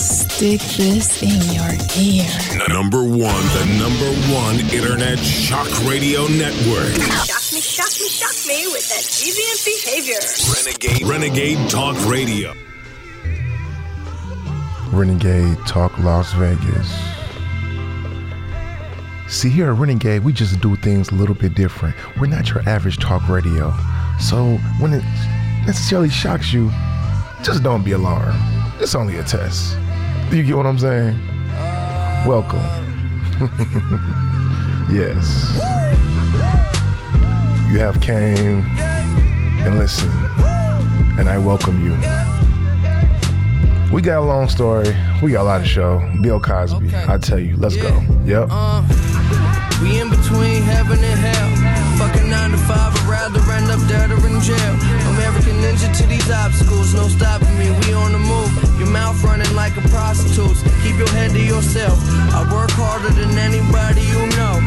Stick this in your ear. Number one, the number one internet shock radio network. Shock me, shock me, shock me with that deviant behavior. Renegade, Renegade Talk Radio. Renegade Talk Las Vegas. See, here at Renegade, we just do things a little bit different. We're not your average talk radio. So when it necessarily shocks you, just don't be alarmed. It's only a test. You get what I'm saying? Welcome. yes. You have came and listened, and I welcome you. We got a long story. We got a lot of show. Bill Cosby. I tell you, let's go. Yep. Uh, we in between heaven and hell. Fucking nine to five, I'd rather end up dead or in jail. American ninja to these obstacles, no stopping me. We on the move. Mouth running like a prostitute's. Keep your head to yourself. I work harder than anybody you know.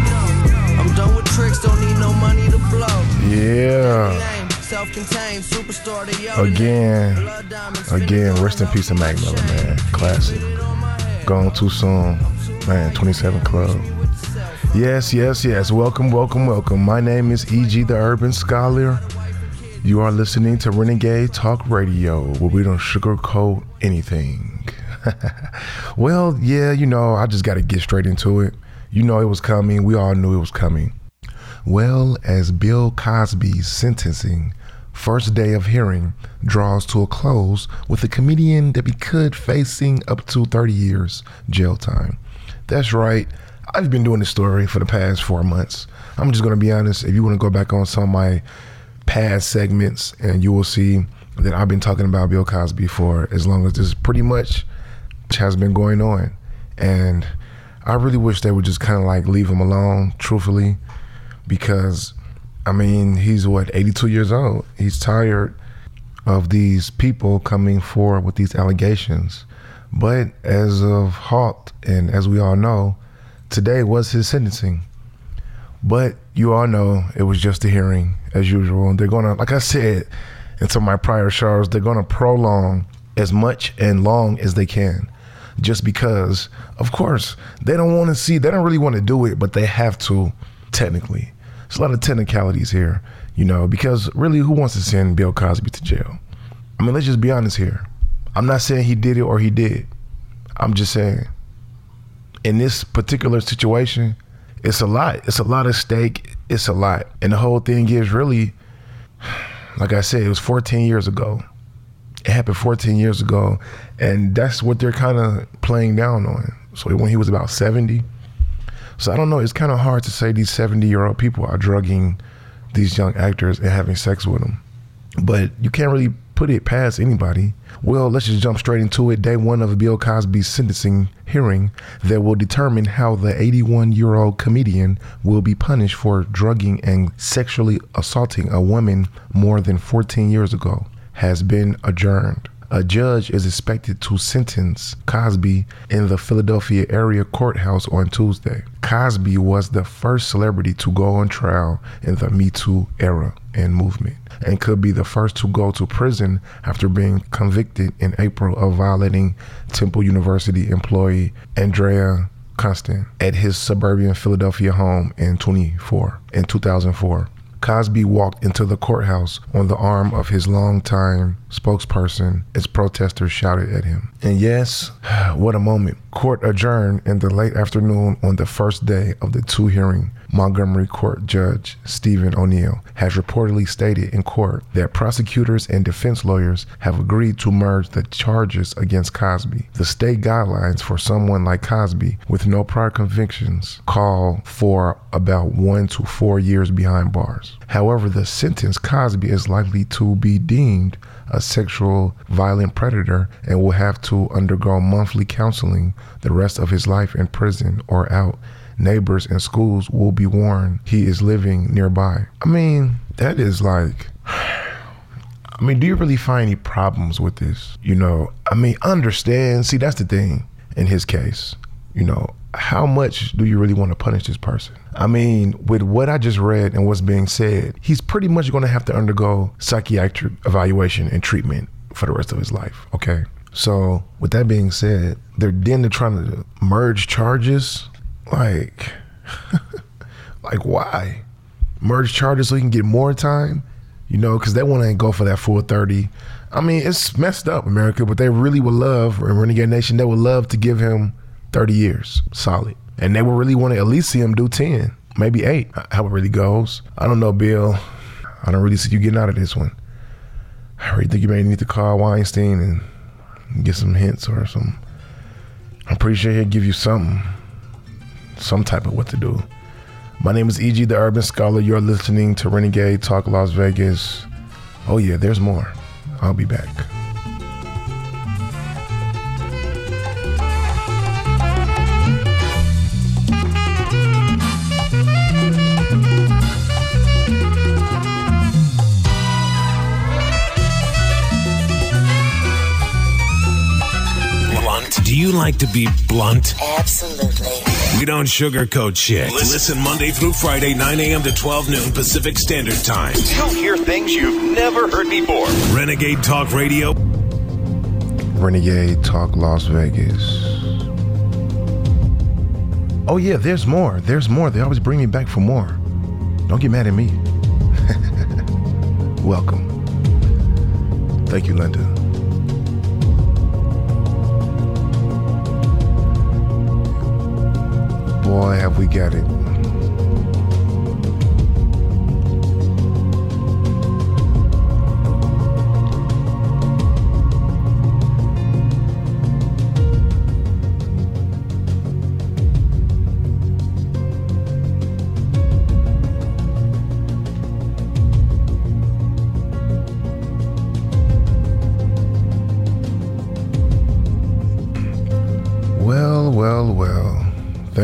I'm done with tricks, don't need no money to blow. Yeah. Self-contained superstar, they yell Again. Again, rest in peace to Mac Miller, man. Classic. Gone too soon. Man, 27 Club. Yes, yes, yes. Welcome, welcome, welcome. My name is E.G. the Urban Scholar. You are listening to Renegade Talk Radio, where we don't sugarcoat anything. well, yeah, you know, I just got to get straight into it. You know, it was coming. We all knew it was coming. Well, as Bill Cosby's sentencing first day of hearing draws to a close with the comedian that be could facing up to 30 years jail time. That's right. I've been doing this story for the past four months. I'm just going to be honest. If you want to go back on some of my past segments, and you will see that I've been talking about Bill Cosby for as long as this pretty much has been going on. And I really wish they would just kind of like leave him alone, truthfully, because I mean, he's what, 82 years old. He's tired of these people coming forward with these allegations. But as of halt, and as we all know, today was his sentencing. But you all know it was just a hearing, as usual. And they're gonna, like I said in some of my prior shows, they're gonna prolong as much and long as they can. Just because, of course, they don't want to see, they don't really want to do it, but they have to, technically. There's a lot of technicalities here, you know, because really, who wants to send Bill Cosby to jail? I mean, let's just be honest here. I'm not saying he did it or he did. I'm just saying, in this particular situation, it's a lot. It's a lot of stake. It's a lot. And the whole thing is really, like I said, it was 14 years ago. It happened 14 years ago. And that's what they're kind of playing down on. So when he was about 70. So I don't know. It's kind of hard to say these 70 year old people are drugging these young actors and having sex with them. But you can't really put it past anybody. Well, let's just jump straight into it. Day one of Bill Cosby's sentencing hearing that will determine how the 81 year old comedian will be punished for drugging and sexually assaulting a woman more than 14 years ago has been adjourned. A judge is expected to sentence Cosby in the Philadelphia area courthouse on Tuesday. Cosby was the first celebrity to go on trial in the Me Too era and movement and could be the first to go to prison after being convicted in April of violating Temple University employee Andrea Constand at his suburban Philadelphia home in 24 in 2004. Cosby walked into the courthouse on the arm of his longtime spokesperson as protesters shouted at him. And yes, what a moment. Court adjourned in the late afternoon on the first day of the two hearing. Montgomery Court Judge Stephen O'Neill has reportedly stated in court that prosecutors and defense lawyers have agreed to merge the charges against Cosby. The state guidelines for someone like Cosby with no prior convictions call for about one to four years behind bars. However, the sentence Cosby is likely to be deemed a sexual violent predator and will have to undergo monthly counseling the rest of his life in prison or out neighbors and schools will be warned he is living nearby. I mean, that is like. I mean, do you really find any problems with this? You know, I mean, understand. See, that's the thing in his case. You know, how much do you really want to punish this person? I mean, with what I just read and what's being said, he's pretty much going to have to undergo psychiatric evaluation and treatment for the rest of his life. Okay. So, with that being said, they're then they're trying to merge charges. Like, like why? Merge charges so he can get more time? You know, because they want to go for that full 30. I mean, it's messed up, America, but they really would love, in Renegade Nation, they would love to give him 30 years solid. And they would really want to at least see him do 10, maybe eight, how it really goes. I don't know, Bill. I don't really see you getting out of this one. I really think you may need to call Weinstein and get some hints or some. I'm pretty sure he'll give you something, some type of what to do. My name is EG the Urban Scholar. You're listening to Renegade Talk Las Vegas. Oh, yeah, there's more. I'll be back. Do you like to be blunt? Absolutely. We don't sugarcoat shit. Listen Monday through Friday, 9 a.m. to 12 noon Pacific Standard Time. You'll hear things you've never heard before. Renegade Talk Radio. Renegade Talk Las Vegas. Oh yeah, there's more. There's more. They always bring me back for more. Don't get mad at me. Welcome. Thank you, Linda. Boy, have we got it.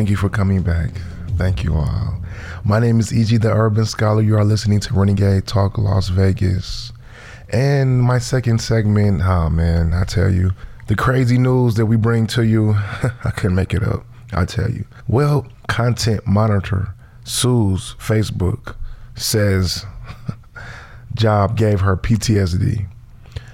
You for coming back. Thank you all. My name is EG the Urban Scholar. You are listening to Renegade Talk Las Vegas. And my second segment, oh man, I tell you, the crazy news that we bring to you, I couldn't make it up. I tell you. Well, Content Monitor sues Facebook, says job gave her PTSD.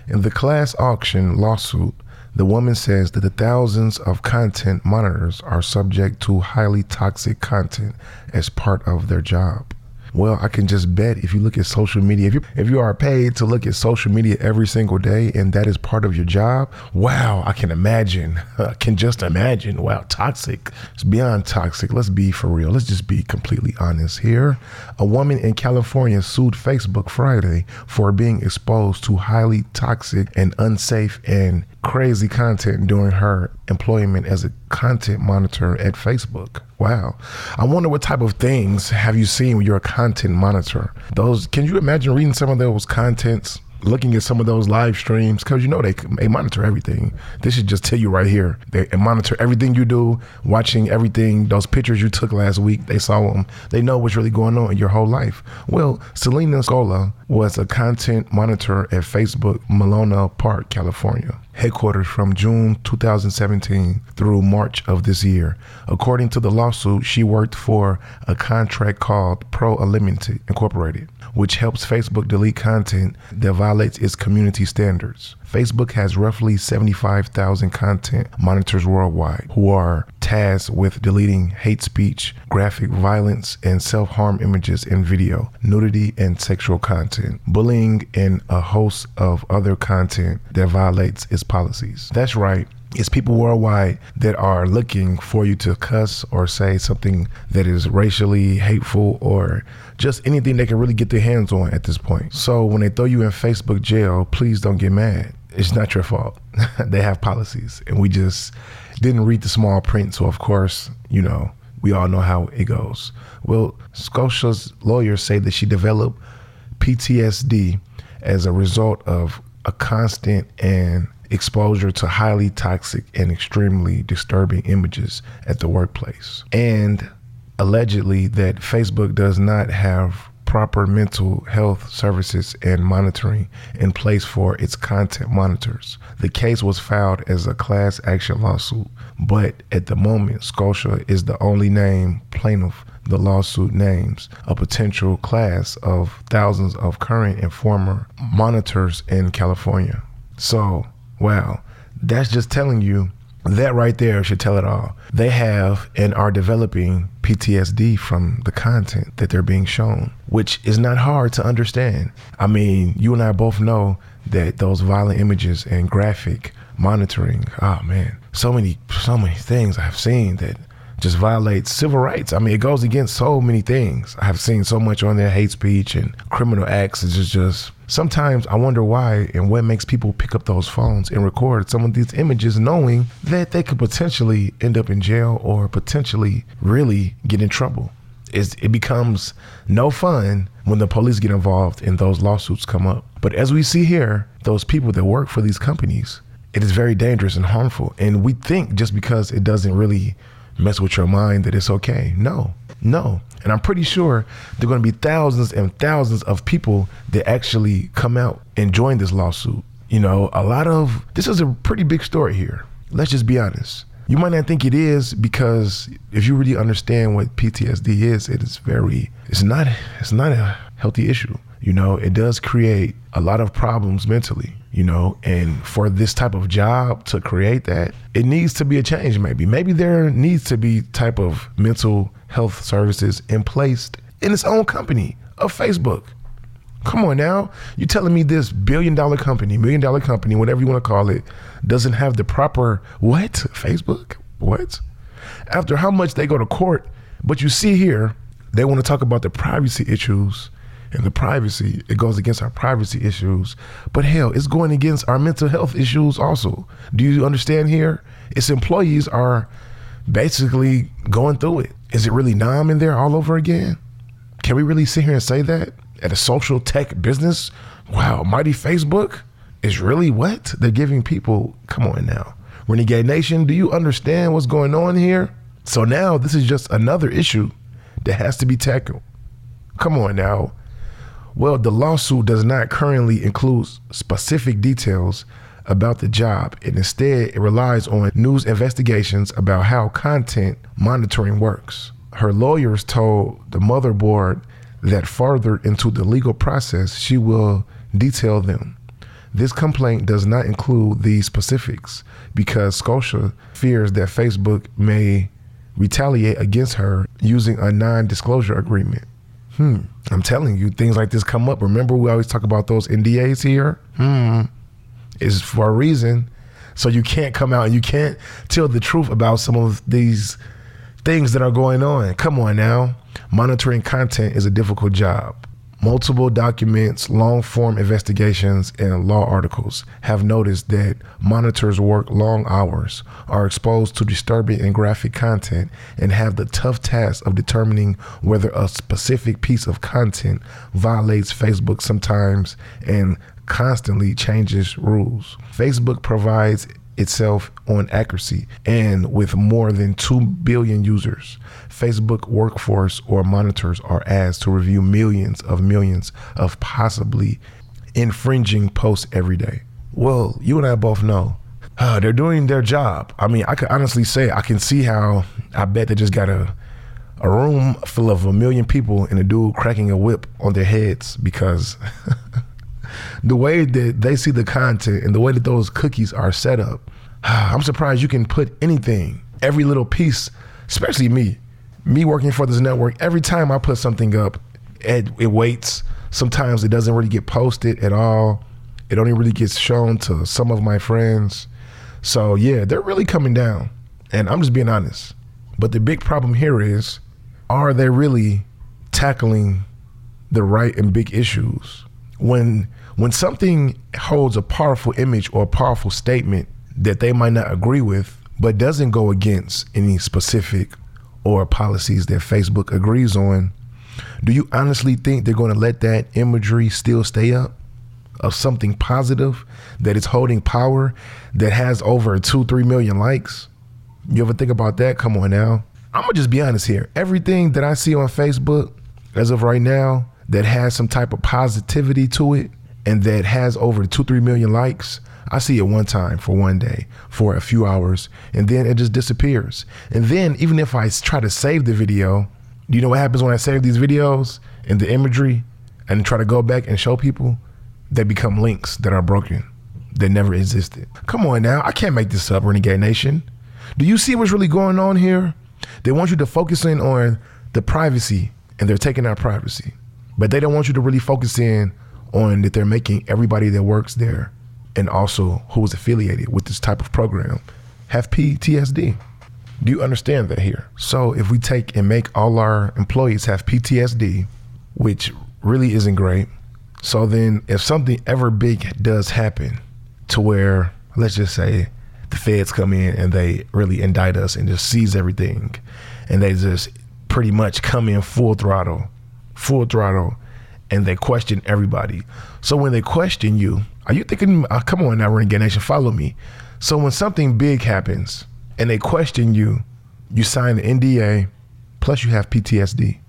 In the class action lawsuit, the woman says that the thousands of content monitors are subject to highly toxic content as part of their job. Well, I can just bet if you look at social media, if you if you are paid to look at social media every single day and that is part of your job, wow, I can imagine. I can just imagine. Wow, toxic. It's beyond toxic. Let's be for real. Let's just be completely honest here. A woman in California sued Facebook Friday for being exposed to highly toxic and unsafe and crazy content during her employment as a content monitor at Facebook. Wow. I wonder what type of things have you seen when you're a content monitor? Those can you imagine reading some of those contents? Looking at some of those live streams, because you know they, they monitor everything. They should just tell you right here. They monitor everything you do, watching everything, those pictures you took last week. They saw them. They know what's really going on in your whole life. Well, Selena Scola was a content monitor at Facebook, Menlo Park, California headquarters from June 2017 through March of this year. According to the lawsuit, she worked for a contract called Pro Unlimited Incorporated, which helps Facebook delete content that violates its community standards. Facebook has roughly 75,000 content monitors worldwide who are tasked with deleting hate speech, graphic violence, and self harm images and video, nudity and sexual content, bullying, and a host of other content that violates its policies. That's right. It's people worldwide that are looking for you to cuss or say something that is racially hateful or just anything they can really get their hands on at this point. So when they throw you in Facebook jail, please don't get mad. It's not your fault. they have policies, and we just didn't read the small print. So, of course, you know, we all know how it goes. Well, Scotia's lawyers say that she developed PTSD as a result of a constant and exposure to highly toxic and extremely disturbing images at the workplace. And allegedly, that Facebook does not have proper mental health services and monitoring in place for its content monitors. The case was filed as a class action lawsuit, but at the moment, Scotia is the only name plaintiff the lawsuit names a potential class of thousands of current and former monitors in California. So, wow, That's just telling you that right there should tell it all. They have and are developing PTSD from the content that they're being shown, which is not hard to understand. I mean, you and I both know that those violent images and graphic monitoring, oh man, so many, so many things I've seen that just violates civil rights. I mean, it goes against so many things. I have seen so much on there, hate speech and criminal acts. It's just, just sometimes I wonder why and what makes people pick up those phones and record some of these images knowing that they could potentially end up in jail or potentially really get in trouble. It's, it becomes no fun when the police get involved and those lawsuits come up. But as we see here, those people that work for these companies, it is very dangerous and harmful. And we think just because it doesn't really mess with your mind that it's okay. No, no. And I'm pretty sure there are going to be thousands and thousands of people that actually come out and join this lawsuit. You know, a lot of this is a pretty big story here. Let's just be honest. You might not think it is because if you really understand what PTSD is, it is very it's not it's not a healthy issue. You know, it does create a lot of problems mentally you know and for this type of job to create that it needs to be a change maybe. Maybe there needs to be type of mental health services in place in its own company of facebook. Come on now. You're telling me this billion dollar company million dollar company whatever you want to call it doesn't have the proper what? Facebook? What? After how much they go to court but you see here they want to talk about the privacy issues and the privacy, it goes against our privacy issues. But hell, it's going against our mental health issues also. Do you understand here? Its employees are basically going through it. Is it really numb in there all over again? Can we really sit here and say that at a social tech business? Wow, mighty Facebook is really what? They're giving people, come on now. Renegade Nation, do you understand what's going on here? So now this is just another issue that has to be tackled. Come on now. Well, the lawsuit does not currently include specific details about the job, and instead it relies on news investigations about how content monitoring works. Her lawyers told the motherboard that further into the legal process, she will detail them. This complaint does not include these specifics because Scotia fears that Facebook may retaliate against her using a non disclosure agreement. Hmm. I'm telling you, things like this come up. Remember, we always talk about those NDAs here? Hmm. Is for a reason. So you can't come out and you can't tell the truth about some of these things that are going on. Come on now. Monitoring content is a difficult job. Multiple documents, long form investigations, and law articles have noticed that monitors work long hours, are exposed to disturbing and graphic content, and have the tough task of determining whether a specific piece of content violates Facebook sometimes and constantly changes rules. Facebook provides itself on accuracy and with more than 2 billion users. Facebook workforce or monitors are asked to review millions of millions of possibly infringing posts every day. Well, you and I both know uh, they're doing their job. I mean, I could honestly say I can see how I bet they just got a a room full of a million people and a dude cracking a whip on their heads because the way that they see the content and the way that those cookies are set up, I'm surprised you can put anything, every little piece, especially me, me working for this network. Every time I put something up, it, it waits. Sometimes it doesn't really get posted at all. It only really gets shown to some of my friends. So yeah, they're really coming down. And I'm just being honest. But the big problem here is are they really tackling the right and big issues? When when something holds a powerful image or a powerful statement that they might not agree with, but doesn't go against any specific or policies that Facebook agrees on, do you honestly think they're going to let that imagery still stay up of something positive that is holding power that has over two, three million likes? You ever think about that? Come on now. I'm gonna just be honest here. Everything that I see on Facebook as of right now that has some type of positivity to it and that has over two, three million likes, I see it one time for one day for a few hours and then it just disappears. And then even if I try to save the video, you know what happens when I save these videos and the imagery and try to go back and show people? They become links that are broken. that never existed. Come on now, I can't make this up, Renegade Nation. Do you see what's really going on here? They want you to focus in on the privacy, and they're taking our privacy. But they don't want you to really focus in on that they're making everybody that works there and also who is affiliated with this type of program have PTSD. Do you understand that here? So if we take and make all our employees have PTSD, which really isn't great, so then if something ever big does happen to where, let's just say, the feds come in and they really indict us and just seize everything and they just pretty much come in full throttle, full throttle, and they question everybody. So when they question you, are you thinking, oh, come on now, Renegade Nation, follow me. So when something big happens and they question you, you sign an NDA, plus you have PTSD.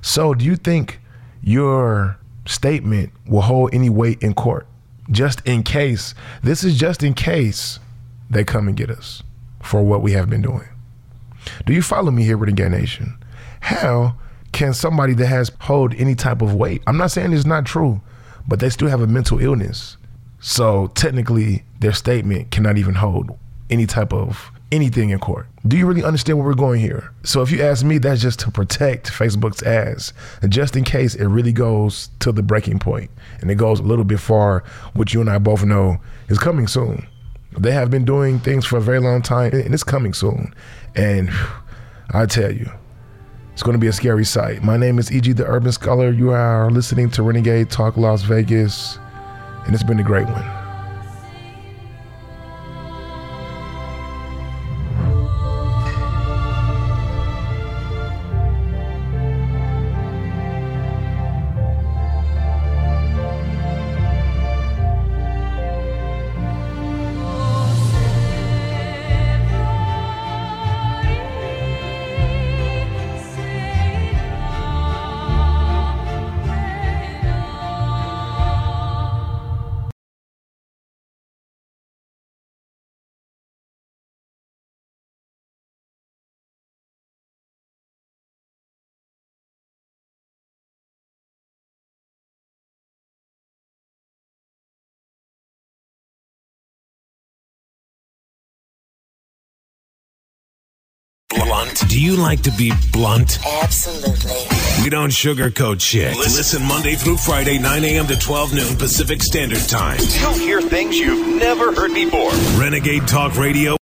So do you think your statement will hold any weight in court? Just in case, this is just in case they come and get us for what we have been doing. Do you follow me here, Renegade Nation? How can somebody that has hold any type of weight? I'm not saying it's not true, but they still have a mental illness. So technically, their statement cannot even hold any type of anything in court. Do you really understand where we're going here? So if you ask me, that's just to protect Facebook's ass, and just in case it really goes to the breaking point and it goes a little bit far, which you and I both know is coming soon. They have been doing things for a very long time, and it's coming soon. And I tell you, it's going to be a scary sight. My name is E.G. the Urban Scholar. You are listening to Renegade Talk Las Vegas, and it's been a great one. Blunt. Do you like to be blunt? Absolutely. We don't sugarcoat shit. Listen Monday through Friday, 9 a.m. to 12 noon Pacific Standard Time. You'll hear things you've never heard before. Renegade Talk Radio.